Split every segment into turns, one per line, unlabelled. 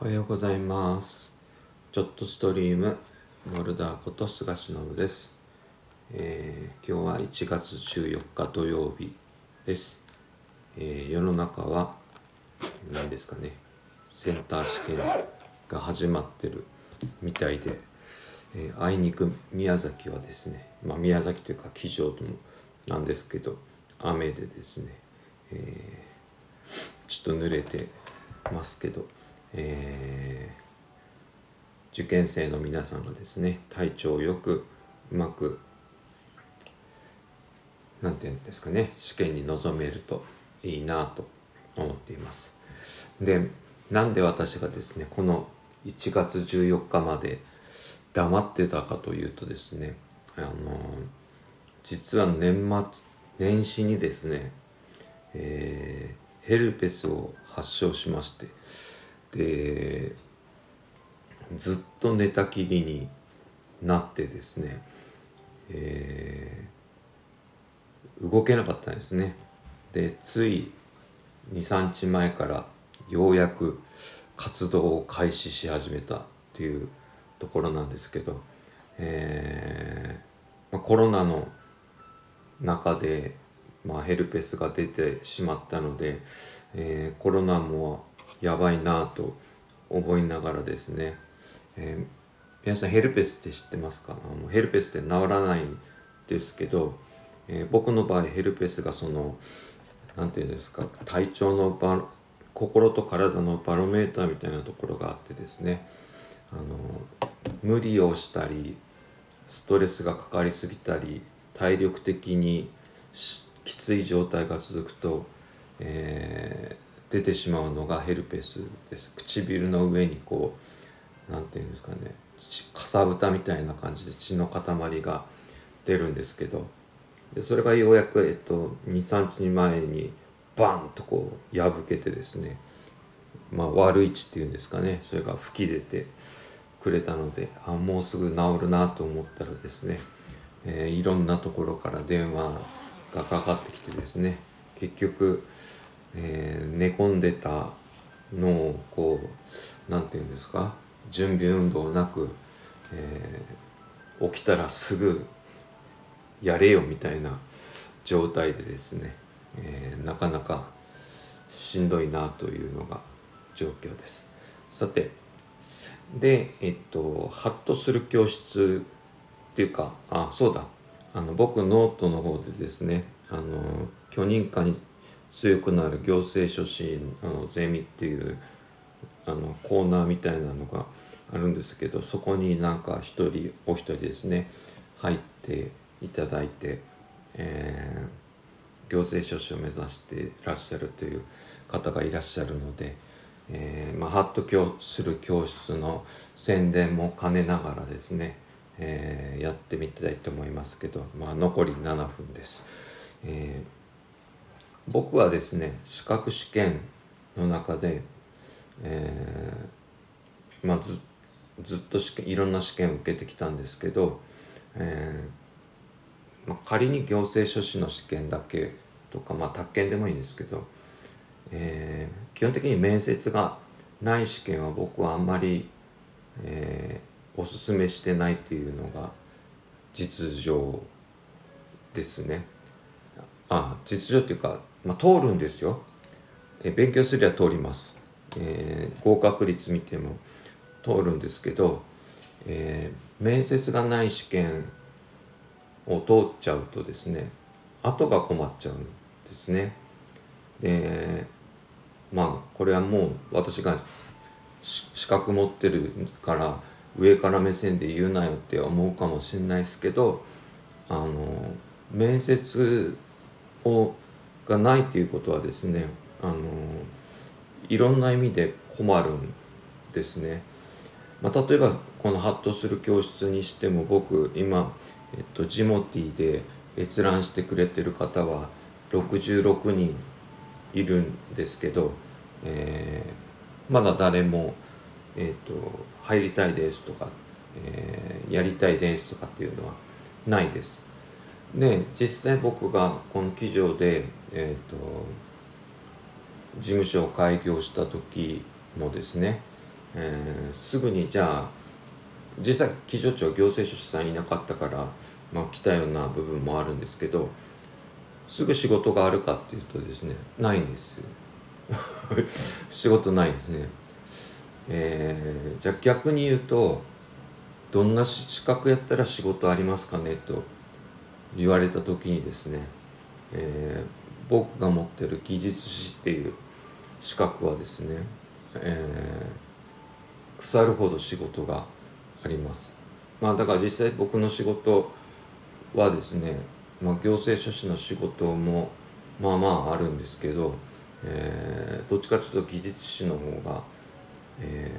おはようございます。ちょっとストリーム、モルダーこと菅忍です、えー今日は1月14日土曜日です。えー世の中は、何ですかね、センター試験が始まってるみたいで、えーあいにく宮崎はですね、まあ、宮崎というか気象なんですけど、雨でですね、えちょっと濡れてますけど、えー受験生の皆さんがですね体調よくうまくなんていうんですかね試験に臨めるといいなと思っています。でなんで私がですねこの1月14日まで黙ってたかというとですねあの実は年末年始にですねえーヘルペスを発症しましてでずっと寝たきりになってですね、えー動けなかったんですね。でつい23日前からようやく活動を開始し始めたっていうところなんですけど、えーまあ、コロナの中で、まあ、ヘルペスが出てしまったので、えーコロナもやばいなと思いながらですね、えー皆さんヘルペスって知ってますか？あのヘルペスって治らないんですけど、えー僕の場合ヘルペスがその何て言うんですか体調のバ心と体のバロメーターみたいなところがあってですね。あの無理をしたりストレスがかかりすぎたり体力的にきつい状態が続くと、えー出てしまうのがヘルペスです。唇の上にこうなんていうんですかね。かさぶたみたいな感じで血の塊が出るんですけど。でそれがようやく、えっと、23日前にバンとこう破けてですね。まあ悪い血っていうんですかね。それが吹き出てくれたのであもうすぐ治るなと思ったらですね、えーいろんなところから電話がかかってきてですね。結局、えー寝込んでたのをこうなんていうんですか？準備運動なく、えー起きたらすぐやれよみたいな状態でですね、えーなかなかしんどいなというのが状況です。さてでえっとハッとする教室っていうかあそうだ。あの僕ノートの方でですねあの許認可に強くなる行政書士のゼミっていうあのコーナーみたいなのがあるんですけどそこになんか一人お一人ですね入っていただいて、えー行政書士を目指していらっしゃるという方がいらっしゃるので、えーまあ、ハッと教する教室の宣伝も兼ねながらですね、えーやってみたいと思いますけど、まあ、残り7分です。えー僕はですね資格試験の中で、えーまあ、ずずっと試験いろんな試験を受けてきたんですけど、えーまあ、仮に行政書士の試験だけとか、まあ、宅建でもいいんですけど、えー基本的に面接がない試験は僕はあんまり、えおすすめしてないっていうのが実情ですね。あ実情っていうか、まあ、通るんですよ。え勉強すりゃ通ります。えー合格率見ても通るんですけど、えー面接がない試験を通っちゃうとですね後が困っちゃうんですね。でまあこれはもう私が資格持ってるから上から目線で言うなよって思うかもしれないですけどあの面接をがないっていうことはですねあのいろんな意味で困るんですね。まあ、例えばこのハッとする教室にしても僕今、えっと、ジモティで閲覧してくれてる方は66人いるんですけど、えーまだ誰も、えっと入りたいですとか、えーやりたいですとかっていうのはないです。で実際僕がこの記事で、えー、と事務所を開業した時もですね、えー、すぐにじゃあ実際基準庁行政書士さんいなかったから、まあ、来たような部分もあるんですけどすぐ仕事があるかっていうとですねないんです 仕事ないですね。えー、じゃあ逆に言うとどんな資格やったら仕事ありますかねと言われた時にですね、えー、僕が持ってる技術士っていう資格はですね、えー、腐るほど仕事がありますまあだから実際僕の仕事はですね、まあ、行政書士の仕事もまあまああるんですけど、えー、どっちかというと技術士の方がえ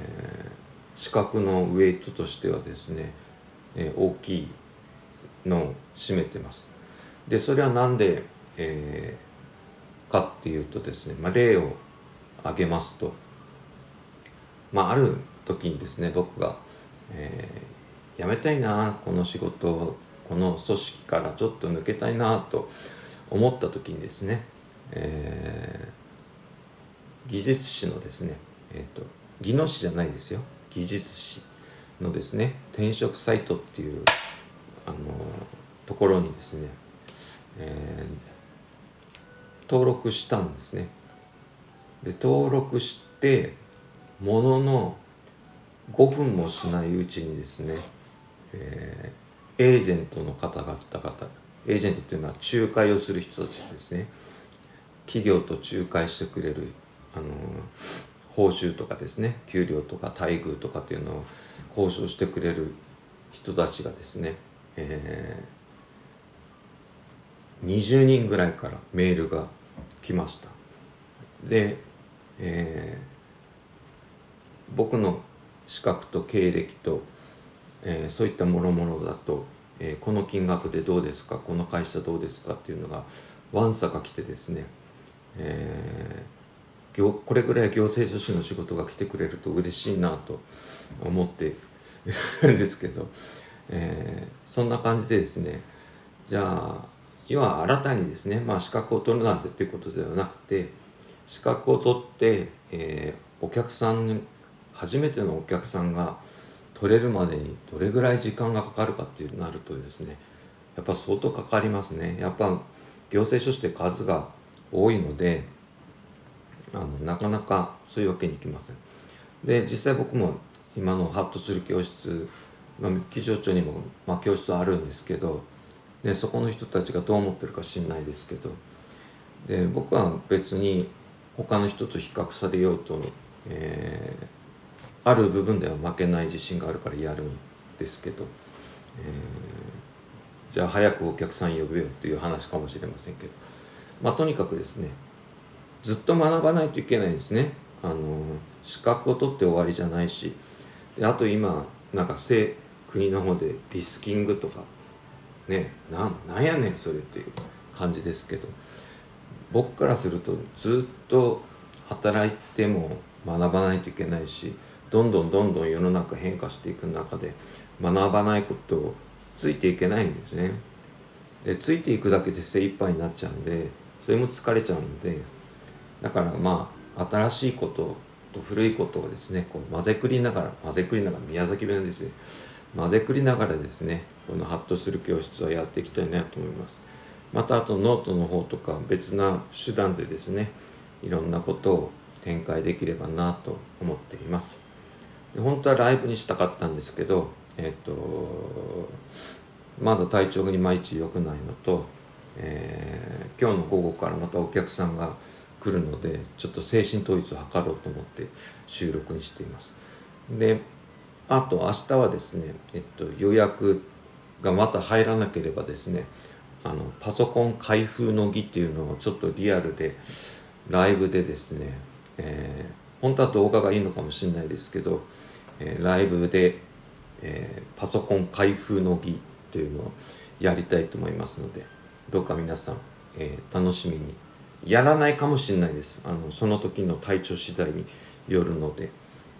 ー、資格のウェイトとしてはですね、えー、大きいのを占めてます。でそれは何で、えー、かっていうとですね、まあ、例を挙げますと、まあ、ある時にですね僕が、えー、辞めたいなこの仕事この組織からちょっと抜けたいなと思った時にですね、えー、技術士のですね、えーと技能士じゃないですよ技術士のですね転職サイトっていうあのところにですね、えー、登録したんですね。で登録してものの5分もしないうちにですね、えー、エージェントの方々エージェントっていうのは仲介をする人たちですね。企業と仲介してくれるあの報酬とかですね給料とか待遇とかっていうのを交渉してくれる人たちがですね、えー、20人ぐらいからメールが来ました。で、えー、僕の資格と経歴と、えー、そういったもろもろだと、えー、この金額でどうですかこの会社どうですかっていうのがわんさか来てですね、えーこれぐらい行政書士の仕事が来てくれると嬉しいなと思ってるんですけど、えー、そんな感じでですねじゃあ要は新たにですね、まあ、資格を取るなんてっていうことではなくて資格を取って、えー、お客さんに初めてのお客さんが取れるまでにどれぐらい時間がかかるかってなるとですねやっぱ相当かかりますね。やっぱ行政書士って数が多いのであのなかなかそういうわけにいきません。で実際僕も今のハッとする教室、まあ、機場長にも、まあ、教室あるんですけどでそこの人たちがどう思ってるか知んないですけど。で僕は別に他の人と比較されようと、えー、ある部分では負けない自信があるからやるんですけど、えー、じゃあ早くお客さん呼べよっていう話かもしれませんけど。まあとにかくですねずっと学ばないといけないんですね。あの資格を取って終わりじゃないし。であと今なんか国の方でリスキングとかねなんなんやねんそれっていう感じですけど僕からするとずっと働いても学ばないといけないしどんどんどんどん世の中変化していく中で学ばないことをついていけないんですね。でついていくだけで精一杯になっちゃうんでそれも疲れちゃうんでだからまあ新しいことと古いことをですねこう混ぜくりながら混ぜくりながら宮崎弁ですね。混ぜくりながらですねこのハッとする教室をやっていきたいなと思います。またあとノートの方とか別な手段でですねいろんなことを展開できればなと思っています。で本当はライブにしたかったんですけどえっ、とまだ体調がいまいち良くないのと、えー、今日の午後からまたお客さんが来るのでちょっと精神統一を図ろうと思って収録にしています。であと明日はですね、えっと、予約がまた入らなければですねあのパソコン開封の儀っていうのをちょっとリアルでライブでですね、えー、本当は動画がいいのかもしれないですけど、えー、ライブで、えー、パソコン開封の儀というのをやりたいと思いますのでどうか皆さん、え楽しみに。やらないかもしれないです。あのその時の体調次第によるので。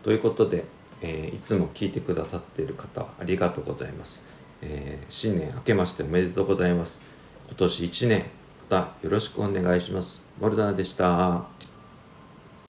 ということで、えー、いつも聞いてくださっている方ありがとうございます、えー、新年明けましておめでとうございます。今年1年またよろしくお願いします。モルダーでした。